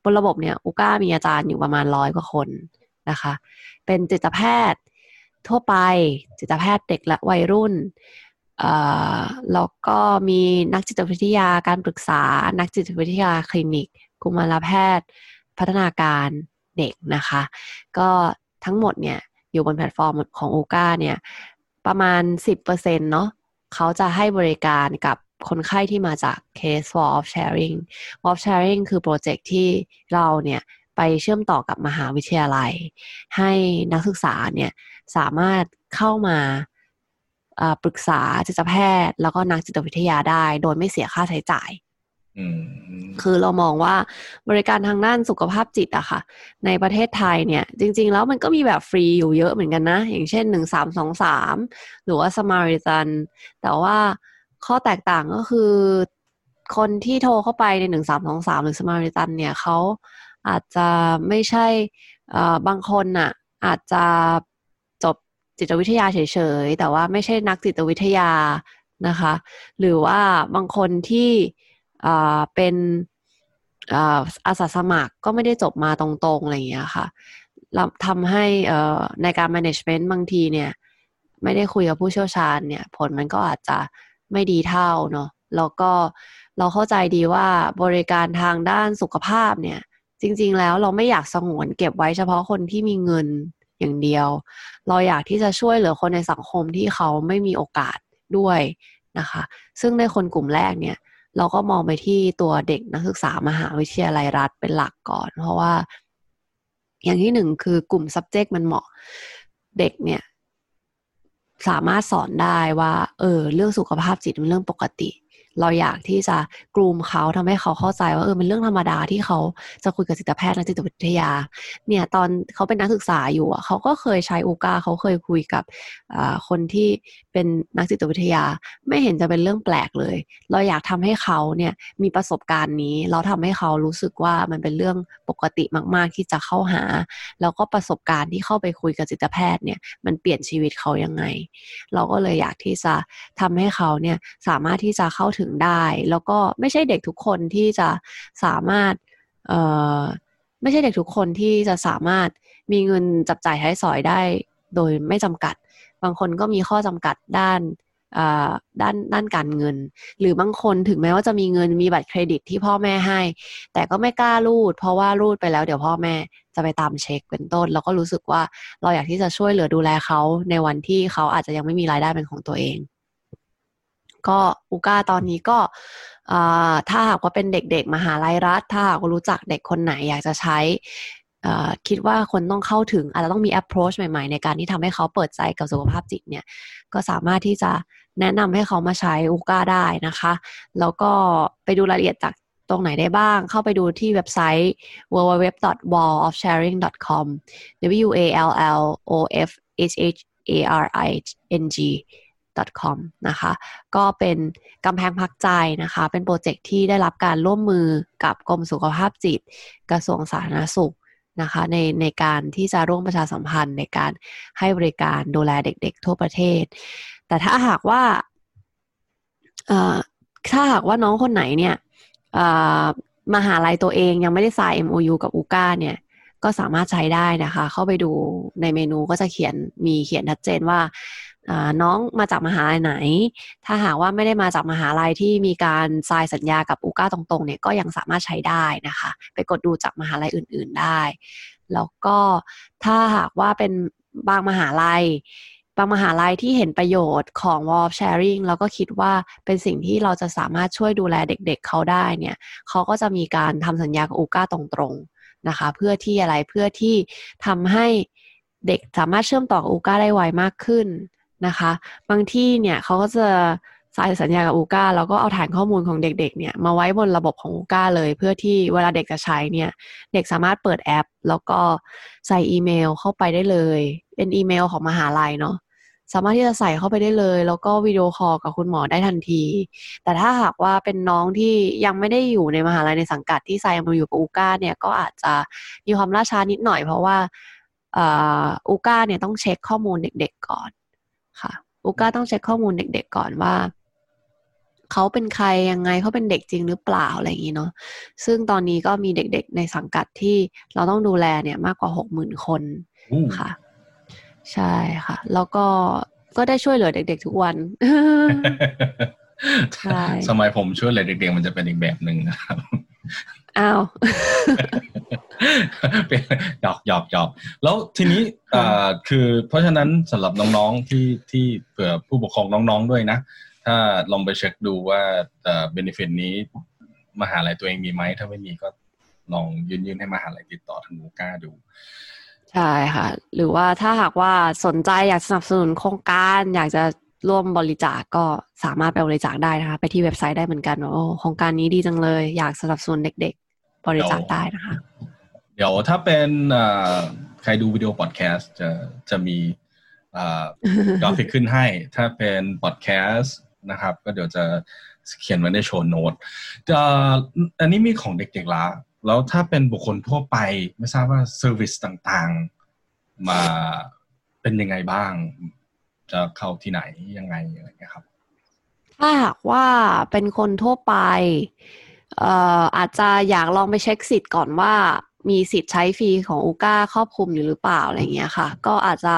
บนระบบเนี่ยอูก้ามีอาจารย์อยู่ประมาณร้อยกว่าคนนะคะ เป็นจิตแพทย์ทั่วไปจิตแพทย์เด็กและวัยรุ่นเอ่อ แล้วก็มีนักจิตวิทยาการปรึกษา นักจิตวิทยาคลินิก กุมารแพทย์ พัฒนาการเด็กนะคะ ก็ทั้งหมดเนี่ยอยู่บนแพลตฟอร์มของ o ูก้าเนี่ยประมาณ 10%เนาะเขาจะให้บริการกับคนไข้ที่มาจาก case Wall of Sharing Wall of Sharing คือโปรเจกต์ที่เราเนี่ยไปเชื่อมต่อกับมหาวิทยาลัย ให้นักศึกษาเนี่ยสามารถเข้ามา ปรึกษาจิตแพทย์ แล้วก็นักจิตวิทยาได้ โดยไม่เสียค่าใช้จ่าย
อืม
คือเรามองว่าบริการทางด้านสุขภาพจิตอะค่ะ ในประเทศไทยเนี่ย จริง ๆ แล้วมันก็มีแบบฟรีอยู่เยอะเหมือนกันนะ อย่างเช่นหนึ่งสามสองสามหรือว่าสมาริตันแต่ว่าข้อแตกต่างก็คือ คนที่โทรเข้าไปในหนึ่งสามสองสามหรือสมาริตันเนี่ยเขาอาจจะไม่ใช่เอ่อบางคนน่ะอาจจะ จิตวิทยาเฉยๆ แต่ว่าไม่ใช่นักจิตวิทยานะคะ หรือว่าบางคนที่เป็นอาสาสมัครก็ไม่ได้จบมาตรงๆ อะไรอย่างเงี้ยค่ะทำให้ในการ management บางทีเนี่ย ไม่ได้คุยกับผู้เชี่ยวชาญเนี่ย ผลมันก็อาจจะไม่ดีเท่าเนาะแล้วก็เราเข้าใจดีว่าบริการทางด้านสุขภาพเนี่ย จริง ๆ แล้วเราไม่อยากสงวนเก็บไว้เฉพาะคนที่มีเงิน อย่างเดียว เราอยากที่จะช่วยเหลือคนในสังคมที่เขาไม่มีโอกาสด้วยนะคะ ซึ่งในคนกลุ่มแรกเนี่ยเราก็มองไปที่ตัวเด็กนักศึกษามหาวิทยาลัยรัฐเป็นหลักก่อน เพราะว่า อย่างที่หนึ่งคือกลุ่ม subject มันเหมาะเด็กเนี่ย สามารถสอนได้ว่า เออ เรื่องสุขภาพจิตเป็นเรื่องปกติ เราอยากที่จะกลุ่มเขาทำให้เขาเข้าใจว่าเออเป็นเรื่องธรรมดาที่เขาจะคุยกับจิตแพทย์นักจิตวิทยา เนี่ยตอนเขาเป็นนักศึกษาอยู่อะเขาก็เคยใช้อูกาเขาเคยคุยกับคนที่เป็นนักจิตวิทยา ไม่เห็นจะเป็นเรื่องแปลกเลย เราอยากทำให้เขาเนี่ยมีประสบการณ์นี้ เราทำให้เขารู้สึกว่ามันเป็นเรื่องปกติมากๆที่จะเข้าหา แล้วก็ประสบการณ์ที่เข้าไปคุยกับจิตแพทย์เนี่ยมันเปลี่ยนชีวิตเขายังไง เราก็เลยอยากที่จะทำให้เขาเนี่ยสามารถที่จะเข้าถึงได้ แล้วก็ไม่ใช่เด็กทุกคนที่จะสามารถเอ่อไม่ใช่เด็กทุกคนที่จะสามารถมีเงินจับจ่ายใช้สอยได้โดยไม่จำกัด บางคนก็มีข้อจำกัดด้านด้านด้านการเงิน หรือบางคนถึงแม้ว่าจะมีเงินมีบัตรเครดิตที่พ่อแม่ให้ แต่ก็ไม่กล้ารูด เพราะว่ารูดไปแล้วเดี๋ยวพ่อแม่จะไปตามเช็คเป็นต้นแล้วก็รู้สึกว่าเราอยากที่จะช่วยเหลือดูแลเขาในวันที่เขาอาจจะยังไม่มีรายได้เป็นของตัวเอง ก็อูก้าตอนนี้ก็ถ้าหากว่าเป็นเด็กๆ มหาลัยรัฐ ถ้าหากว่ารู้จักเด็กคนไหนอยากจะใช้คิดว่าคนต้องเข้าถึงอาจจะต้องมี approach ใหม่ๆ ในการที่ทำให้เขาเปิดใจกับสุขภาพจิตเนี่ย ก็สามารถที่จะแนะนำให้เขามาใช้อูก้าได้นะคะ แล้วก็ไปดูรายละเอียดจากตรงไหนได้บ้าง เข้าไปดูที่เว็บไซต์ www.wallofsharing.com w a l l o f h h a r i n g com นะคะ ก็เป็นกำแพงพักใจนะคะ เป็นโปรเจกต์ที่ได้รับการร่วมมือกับกรมสุขภาพจิต กระทรวงสาธารณสุขนะคะในในการที่จะร่วมประชาสัมพันธ์ในการให้บริการดูแลเด็กๆทั่วประเทศ แต่ถ้าหากว่าถ้าหากว่าน้องคนไหนเนี่ยมหาลัยตัวเองยังไม่ได้ sign MOU กับอูก้าเนี่ยก็สามารถใช้ได้นะคะ เข้าไปดูในเมนูก็จะเขียนมีเขียนชัดเจนว่า น้องมาจากมหาลัยไหน ถ้าหากว่าไม่ได้มาจากมหาลัยที่มีการทรายสัญญากับอูก้าตรงๆเนี่ยก็ยังสามารถใช้ได้นะคะ ไปกดดูจากมหาลัยอื่น ๆได้ แล้วก็ถ้าหากว่าเป็นบางมหาลัย บางมหาลัยที่เห็นประโยชน์ของ wall sharing แล้วก็คิดว่าเป็นสิ่งที่เราจะสามารถช่วยดูแลเด็กๆเเขาได้เนี่ยเขาก็จะมีการทำสัญญากับอูก้าตรงๆนะคะ เพื่อที่อะไรเพื่อที่ทำให้เด็กสามารถเชื่อมต่อกับอูก้าได้ไวมากขึ้น นะคะ บางที่เนี่ยเขาก็จะสายสัญญากับอูก้าแล้วก็เอาฐานข้อมูลของเด็กๆเนี่ยมาไว้บนระบบของอูก้าเลย เพื่อที่เวลาเด็กจะใช้เนี่ยเด็กสามารถเปิดแอป แล้วก็ใส่อีเมลเข้าไปได้เลย เป็นอีเมลของมหาลัยเนาะสามารถที่จะใส่เข้าไปได้เลย แล้วก็วิดีโอคอลกับคุณหมอได้ทันที แต่ถ้าหากว่าเป็นน้องที่ยังไม่ได้อยู่ในมหาลัยในสังกัดที่ใส่มาอยู่กับอูก้าเนี่ยก็อาจจะมีความล่าช้านิดหน่อย เพราะว่าอูก้าเนี่ยต้องเช็คข้อมูลเด็ก ๆ ก่อน ค่ะอูก้าต้องเช็คข้อมูลเด็ก ๆ ก่อนว่าเขาเป็นใครยังไงเขาเป็นเด็กจริงหรือเปล่าอะไรอย่างนี้เนาะซึ่งตอนนี้ก็มีเด็ก ๆ ในสังกัดที่เราต้องดูแลเนี่ยมากกว่าหกหมื่นคนค่ะ ใช่ค่ะ แล้วก็ก็ได้ช่วยเหลือเด็ก ๆ ทุกวัน
ใช่สมัยผมช่วยเหลือเด็ก ๆ มันจะเป็นอีกแบบหนึ่งนะครับ
อ้าว
เป็นหยอกหยอกหยอกแล้วทีนี้อ่าคือเพราะฉะนั้นสำหรับน้องๆที่ที่เผื่อผู้ปกครองน้องๆด้วยนะ ถ้าลองไปเช็คดูว่าเอ่อเบนฟิตนี้มหาลัยตัวเองมีไหม ถ้าไม่มีก็ลองยืนยืนให้มหาลัยติดต่อทางมูก้าดู
ใช่ค่ะ หรือว่าถ้าหากว่าสนใจอยากสนับสนุนโครงการ อยากจะร่วมบริจาคกก็สามารถไปบริจาคได้นะคะ ไปที่เว็บไซต์ได้เหมือนกันโอ้โครงการนี้ดีจังเลย อยากสนับสนุนเด็ก ๆ บริจาคได้นะคะ
เดี๋ยวถ้าเป็นใครดูวิดีโอพอดแคสต์จะจะมีกราฟิกขึ้นให้ ถ้าเป็นพอดแคสต์นะครับ ก็เดี๋ยวจะเขียนไว้ในโชว์โน้ตอันนี้มีของเด็กๆละแล้วถ้าเป็นบุคคลทั่วไปไม่ทราบว่า service ต่างๆ มาเป็นยังไงบ้าง จะเข้าที่ไหนยังไงอะไรเงี้ยครับ
ถ้าหากว่าเป็นคนทั่วไปเอ่ออาจจะอยากลองไปเช็คสิทธิ์ก่อนว่า มีสิทธิ์ใช้ฟรีของอูก้าครอบคลุมอยู่หรือเปล่าอะไรเงี้ยค่ะ ก็อาจจะ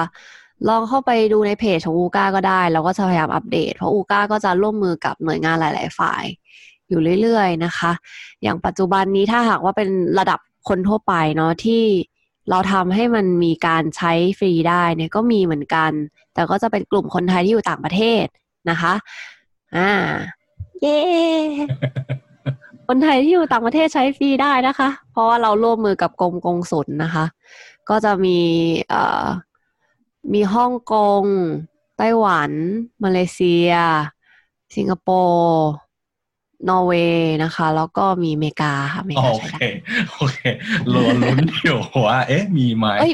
ลองเข้าไปดูในเพจของอูก้าก็ได้ แล้วก็จะพยายามอัปเดต เพราะอูก้าก็จะร่วมมือกับหน่วยงานหลาย ๆ ฝ่าย อยู่เรื่อย ๆ นะคะ อย่างปัจจุบันนี้ถ้าหากว่าเป็นระดับคนทั่วไปเนาะที่เราทำให้มันมีการใช้ฟรีได้เนี่ยก็มีเหมือนกัน แต่ก็จะเป็นกลุ่มคนไทยที่อยู่ต่างประเทศนะคะ อ่า เย้ คนไทยที่อยู่ต่างประเทศใช้ฟรีได้นะคะ เพราะว่าเราร่วมมือกับกรมกงสุลนะคะ ก็จะมีเอ่อมีฮ่องกงไต้หวัน มาเลเซีย สิงคโปร์นอร์เวย์นะคะ แล้วก็มีอเมริกาค่ะอเมริา
โอกเค
ใช้ได้
โอเครอลุ้นอยู่ว่าเอ๊ะมีไหม
เอ้ย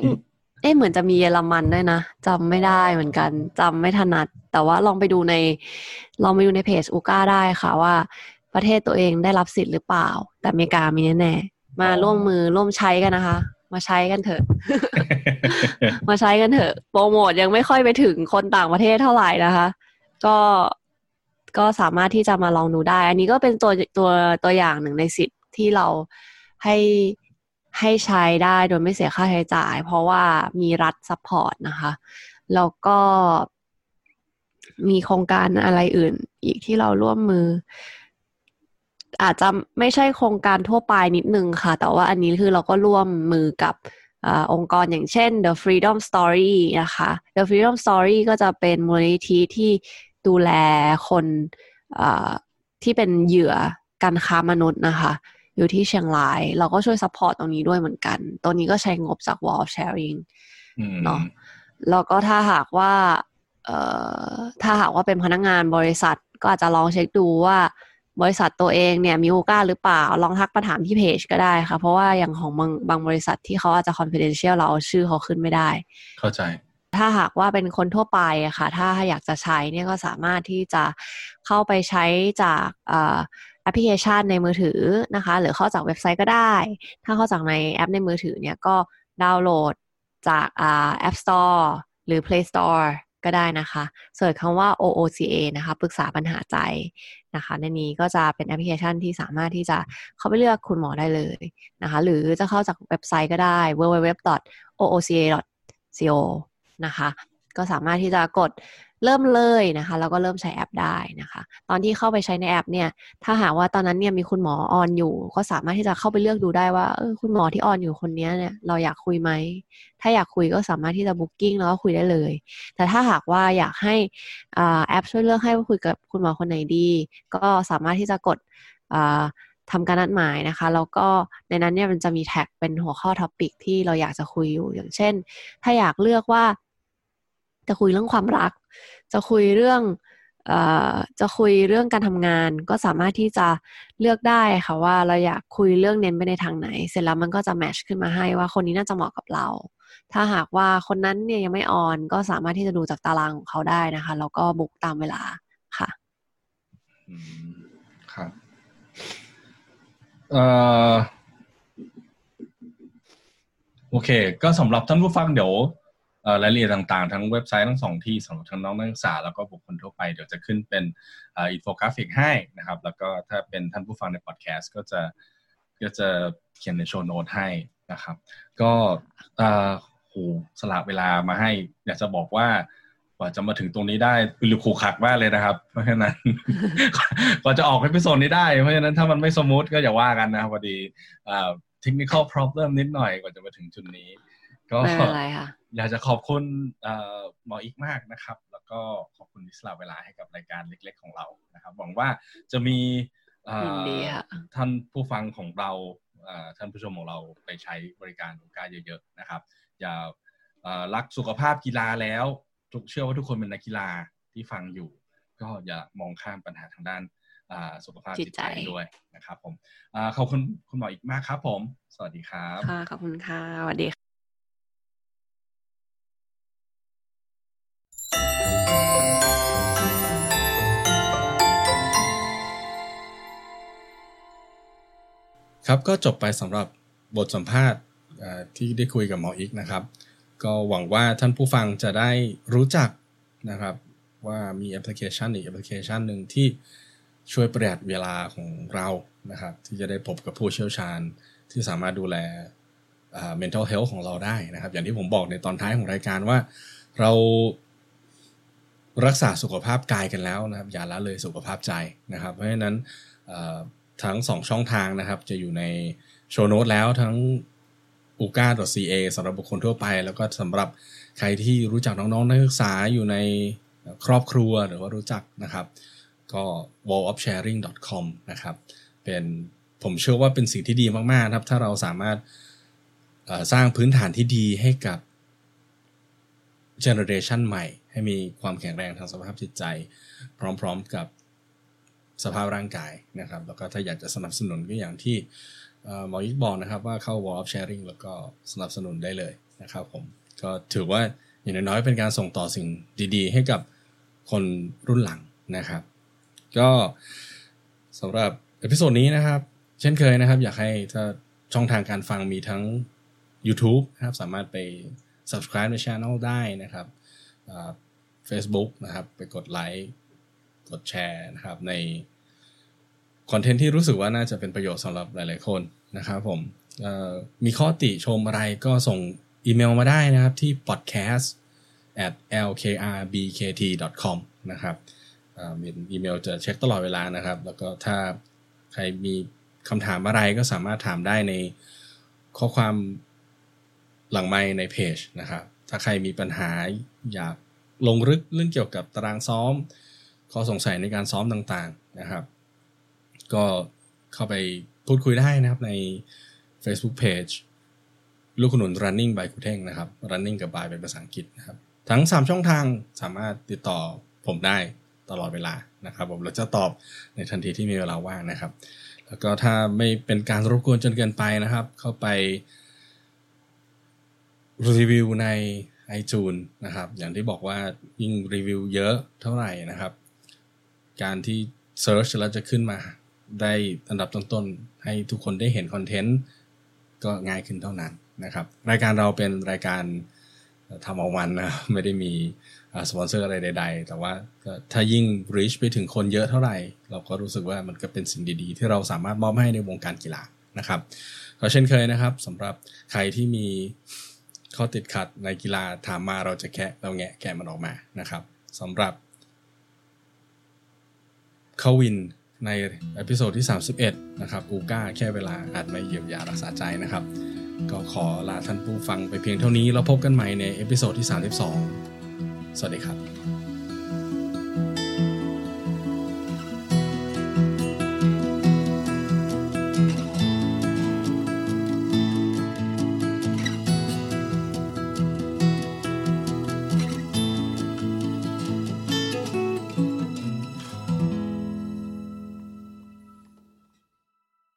เอ๊ะเหมือนจะมีเยอรมันด้วยนะจำไม่ได้เหมือนกันจำไม่ถนัด แต่ว่าลองไปดูในลองไปดูในเพจอูก้าได้ค่ะว่า ประเทศตัวเองได้รับสิทธิ์หรือเปล่า แต่อเมริกามีแน่ๆมาร่วมมือร่วมใช้กันนะคะ มาใช้กันเถอะ มาใช้กันเถอะ โปรโมทยังไม่ค่อยไปถึงคนต่างประเทศเท่าไหร่นะคะ ก็ก็สามารถที่จะมาลองดูได้ อันนี้ก็เป็นตัวตัวตัวอย่างหนึ่งในสิทธิ์ที่เราให้ให้ใช้ได้โดยไม่เสียค่าใช้จ่าย เพราะว่ามีรัฐ support นะคะ แล้วก็มีโครงการอะไรอื่นอีกที่เราร่วมมือ อาจจะไม่ใช่โครงการทั่วไปนิดนึงค่ะ แต่ว่าอันนี้คือเราก็ร่วมมือกับอาองค์กรอย่างเช่น The Freedom Story นะคะ The Freedom Story ก็จะเป็นมูลนิธิที่ดูแลคนอ่าที่เป็นเหยื่อการค้ามนุษย์นะคะ อยู่ที่เชียงราย เราก็ช่วย support ตรงนี้ด้วยเหมือนกัน ตัวนี้ก็ใช้งบจาก Wall of Sharing
อืม
เนาะแล้วก็ถ้าหากว่าเอ่อถ้าหากว่าเป็นพนักงานบริษัทก็อาจจะลองเช็คดูว่า บริษัทตัวเองเนี่ยมีโอกาสหรือเปล่า ลองทักมาถามที่เพจก็ได้ค่ะ เพราะว่าอย่างของบางบางบริษัทที่เขาอาจจะ confidential เราเอาชื่อเขาขึ้นไม่ได้
เข้าใจ
ถ้าหากว่าเป็นคนทั่วไปอะค่ะ ถ้าอยากจะใช้เนี่ยก็สามารถที่จะเข้าไปใช้จากเอ่อแอปพลิเคชันในมือถือนะคะ หรือเข้าจากเว็บไซต์ก็ได้ ถ้าเข้าจากในแอปในมือถือเนี่ยก็ดาวน์โหลดจากอ่า App Store หรือ Play Store ก็ได้นะคะ search คำว่า OOCA นะคะปรึกษาปัญหาใจนะคะ ในนี้ก็จะเป็นแอปพลิเคชันที่สามารถที่จะเข้าไปเลือกคุณหมอได้เลยนะคะ หรือจะเข้าจากเว็บไซต์ก็ได้ www.ooca.co นะคะ ก็สามารถที่จะกด เริ่มเลยนะคะแล้วก็เริ่มใช้แอปได้นะคะ ตอนที่เข้าไปใช้ในแอปเนี่ย ถ้าหากว่าตอนนั้นเนี่ยมีคุณหมอ on อยู่ ก็สามารถที่จะเข้าไปเลือกดูได้ว่าเออคุณหมอที่ on อยู่คนนี้เนี่ยเราอยากคุยไหมถ้าอยากคุยก็สามารถที่จะ booking แล้วก็คุยได้เลย แต่ถ้าหากว่าอยากให้อ่แอปช่วยเลือกให้ว่าคุยกับคุณหมอคนไหนดี ก็สามารถที่จะกดอ่าทำการนัดหมายนะคะ แล้วก็ในนั้นเนี่ยมันจะมีแท็กเป็นหัวข้อ topic ที่เราอยากจะคุยอยู่ อย่างเช่น ถ้าอยากเลือกว่า จะคุยเรื่องความรัก จะคุยเรื่องเอ่อจะคุยเรื่องการทำงาน ก็สามารถที่จะเลือกได้ค่ะว่าเราอยากคุยเรื่องเน้นไปในทางไหน เสร็จแล้วมันก็จะ match ขึ้นมาให้ว่าคนนี้น่าจะเหมาะกับเรา ถ้าหากว่าคนนั้นเนี่ยยังไม่ on ก็สามารถที่จะดูจากตารางของเขาได้นะคะแล้วก็ book ตามเวลาค่ะ
อืมครับเอ่อโอเค ก็สำหรับท่านผู้ฟังเดี๋ยว รายละเอียดต่างๆ ทั้งเว็บไซต์ทั้งสองที่สำหรับทั้งน้องนักศึกษาแล้วก็บุคคลทั่วไปเดี๋ยวจะขึ้นเป็นอินโฟกราฟิกให้นะครับ แล้วก็ถ้าเป็นท่านผู้ฟังในพอดแคสต์ก็จะก็จะเขียนใน show note ให้นะครับ ก็เอ่อโหสละเวลามาให้ อยากจะบอกว่ากว่าจะมาถึงตรงนี้ได้ขลุกขลักมากเลยนะครับ เพราะฉะนั้นกว่าจะออก episode นี้ได้ เพราะฉะนั้นถ้ามันไม่ smooth ก็อย่าว่ากันนะครับพอดีเอ่อ technical problem นิดหน่อยกว่าจะมาถึงจุดนี้ ก็
ไม่เป็นไรค่ะ
อยากจะขอบคุณเอ่อหมออิ๊กมากนะครับ แล้วก็ขอบคุณที่สละเวลาให้กับรายการเล็ก ๆ ของเรานะครับหวังว่าจะมีเอ่อ
ยินดีค่ะ
ท่านผู้ฟังของเราเอ่อท่านผู้ชมของเราไปใช้บริการของกาเยอะๆนะครับ อย่าเอ่อรักสุขภาพกีฬาแล้วทุกเชื่อว่าทุกคนเป็นนักกีฬาที่ฟังอยู่ ก็อย่ามองข้ามปัญหาทางด้านอ่าสุขภาพ
จิ
จิต
ต
ใจ
ใจ
ด้วยนะครับผมอ่าขอบคุณคุณหมออีกมากครับผม สวัสดีครับ
ค่ะขอบคุณค่ะสวัสดี ค
รับก็จบไปสำหรับบทสัมภาษณ์ที่ได้คุยกับหมออีกนะครับ ก็หวังว่าท่านผู้ฟังจะได้รู้จักนะครับว่ามีแอปพลิเคชันอีกแอปพลิเคชันหนึ่งที่ช่วยประหยัดเวลาของเรานะครับ ที่จะได้พบกับผู้เชี่ยวชาญที่สามารถดูแล mental health ของเราได้นะครับ อย่างที่ผมบอกในตอนท้ายของรายการว่าเรารักษาสุขภาพกายกันแล้วนะครับ อย่าละเลยสุขภาพใจนะครับ เพราะฉะนั้น ทั้งสองช่องทางนะครับ จะอยู่ในโชว์โน้ตแล้วทั้ง u g a ca สำหรับบุคคลทั่วไป แล้วก็สำหรับใครที่รู้จักน้องๆนักศึกษาอยู่ในครอบครัวหรือว่ารู้จักนะครับ ก็ wallofsharing.com นะครับเป็นผมเชื่อว่าเป็นสิ่งที่ดีมากๆครับถ้าเราสามารถสร้างพื้นฐานที่ดีให้กับเจเนอเรชันใหม่ ให้มีความแข็งแรงทางสภาพจิตใจ พร้อมๆกับ สภาพร่างกายนะครับ แล้วก็ถ้าอยากจะสนับสนุนก็อย่างที่หมออิ๊กบอกนะครับว่าเข้า Wall of Sharing แล้วก็สนับสนุนได้เลยนะครับผมก็ถือว่าอย่างน้อยๆเป็นการส่งต่อสิ่งดีๆ ให้กับคนรุ่นหลังนะครับ ก็สำหรับ episode นี้นะครับ เช่นเคยนะครับ อยากให้ถ้าช่องทางการฟังมีทั้ง YouTube นะครับสามารถไป subscribe ใน channel ได้นะครับเฟซบุ๊กนะครับ ไปกดไลค์ กดแชร์นะครับในคอนเทนต์ที่รู้สึกว่าน่าจะเป็นประโยชน์สำหรับหลาย ๆ คนนะครับผมมีข้อติชมอะไรก็ส่งอีเมลมาได้นะครับที่ podcast at lkrbkt.com นะครับมีอีเมลจะเช็คตลอดเวลานะครับ แล้วก็ถ้าใครมีคำถามอะไรก็สามารถถามได้ในข้อความหลังไม้ในเพจนะครับ ถ้าใครมีปัญหาอยากลงลึกเรื่องเกี่ยวกับตารางซ้อม ข้อสงสัยในการซ้อมต่างๆนะครับ ก็เข้าไปพูดคุยได้นะครับใน Facebook Page ลูกขนุน running by คุเท่งนะครับ running กับ by เป็นภาษาอังกฤษนะครับ ทั้ง 3 ช่องทางสามารถติดต่อผมได้ตลอดเวลานะครับผมเราจะตอบในทันทีที่มีเวลาว่างนะครับ แล้วก็ถ้าไม่เป็นการรบกวนจนเกินไปนะครับ เข้าไปรีวิวใน iTunes นะครับ อย่างที่บอกว่ายิ่งรีวิวเยอะเท่าไหร่นะครับ การที่ Search แล้วจะขึ้นมาได้อันดับต้นๆ ให้ทุกคนได้เห็นคอนเทนต์ก็ง่ายขึ้นเท่านั้นนะครับ รายการเราเป็นรายการทำเอามันนะไม่ได้มีสปอนเซอร์อะไรใด ๆ แต่ว่าถ้ายิ่ง reach ไปถึงคนเยอะเท่าไหร่ เราก็รู้สึกว่ามันก็เป็นสิ่งดีๆ ที่เราสามารถมอบให้ในวงการกีฬานะครับก็เช่นเคยนะครับสำหรับใครที่มีข้อติดขัดในกีฬาถามมาเราจะแคะเราแงะแกะมันออกมานะครับสำหรับ เข้าวินใน episode ที่ 31 นะครับกูก้าแค่เวลาอาจไม่เยียวยารักษาใจนะครับ ก็ขอลาท่านผู้ฟังไปเพียงเท่านี้ แล้วพบกันใหม่ใน episode ที่ 32 สวัสดีครับ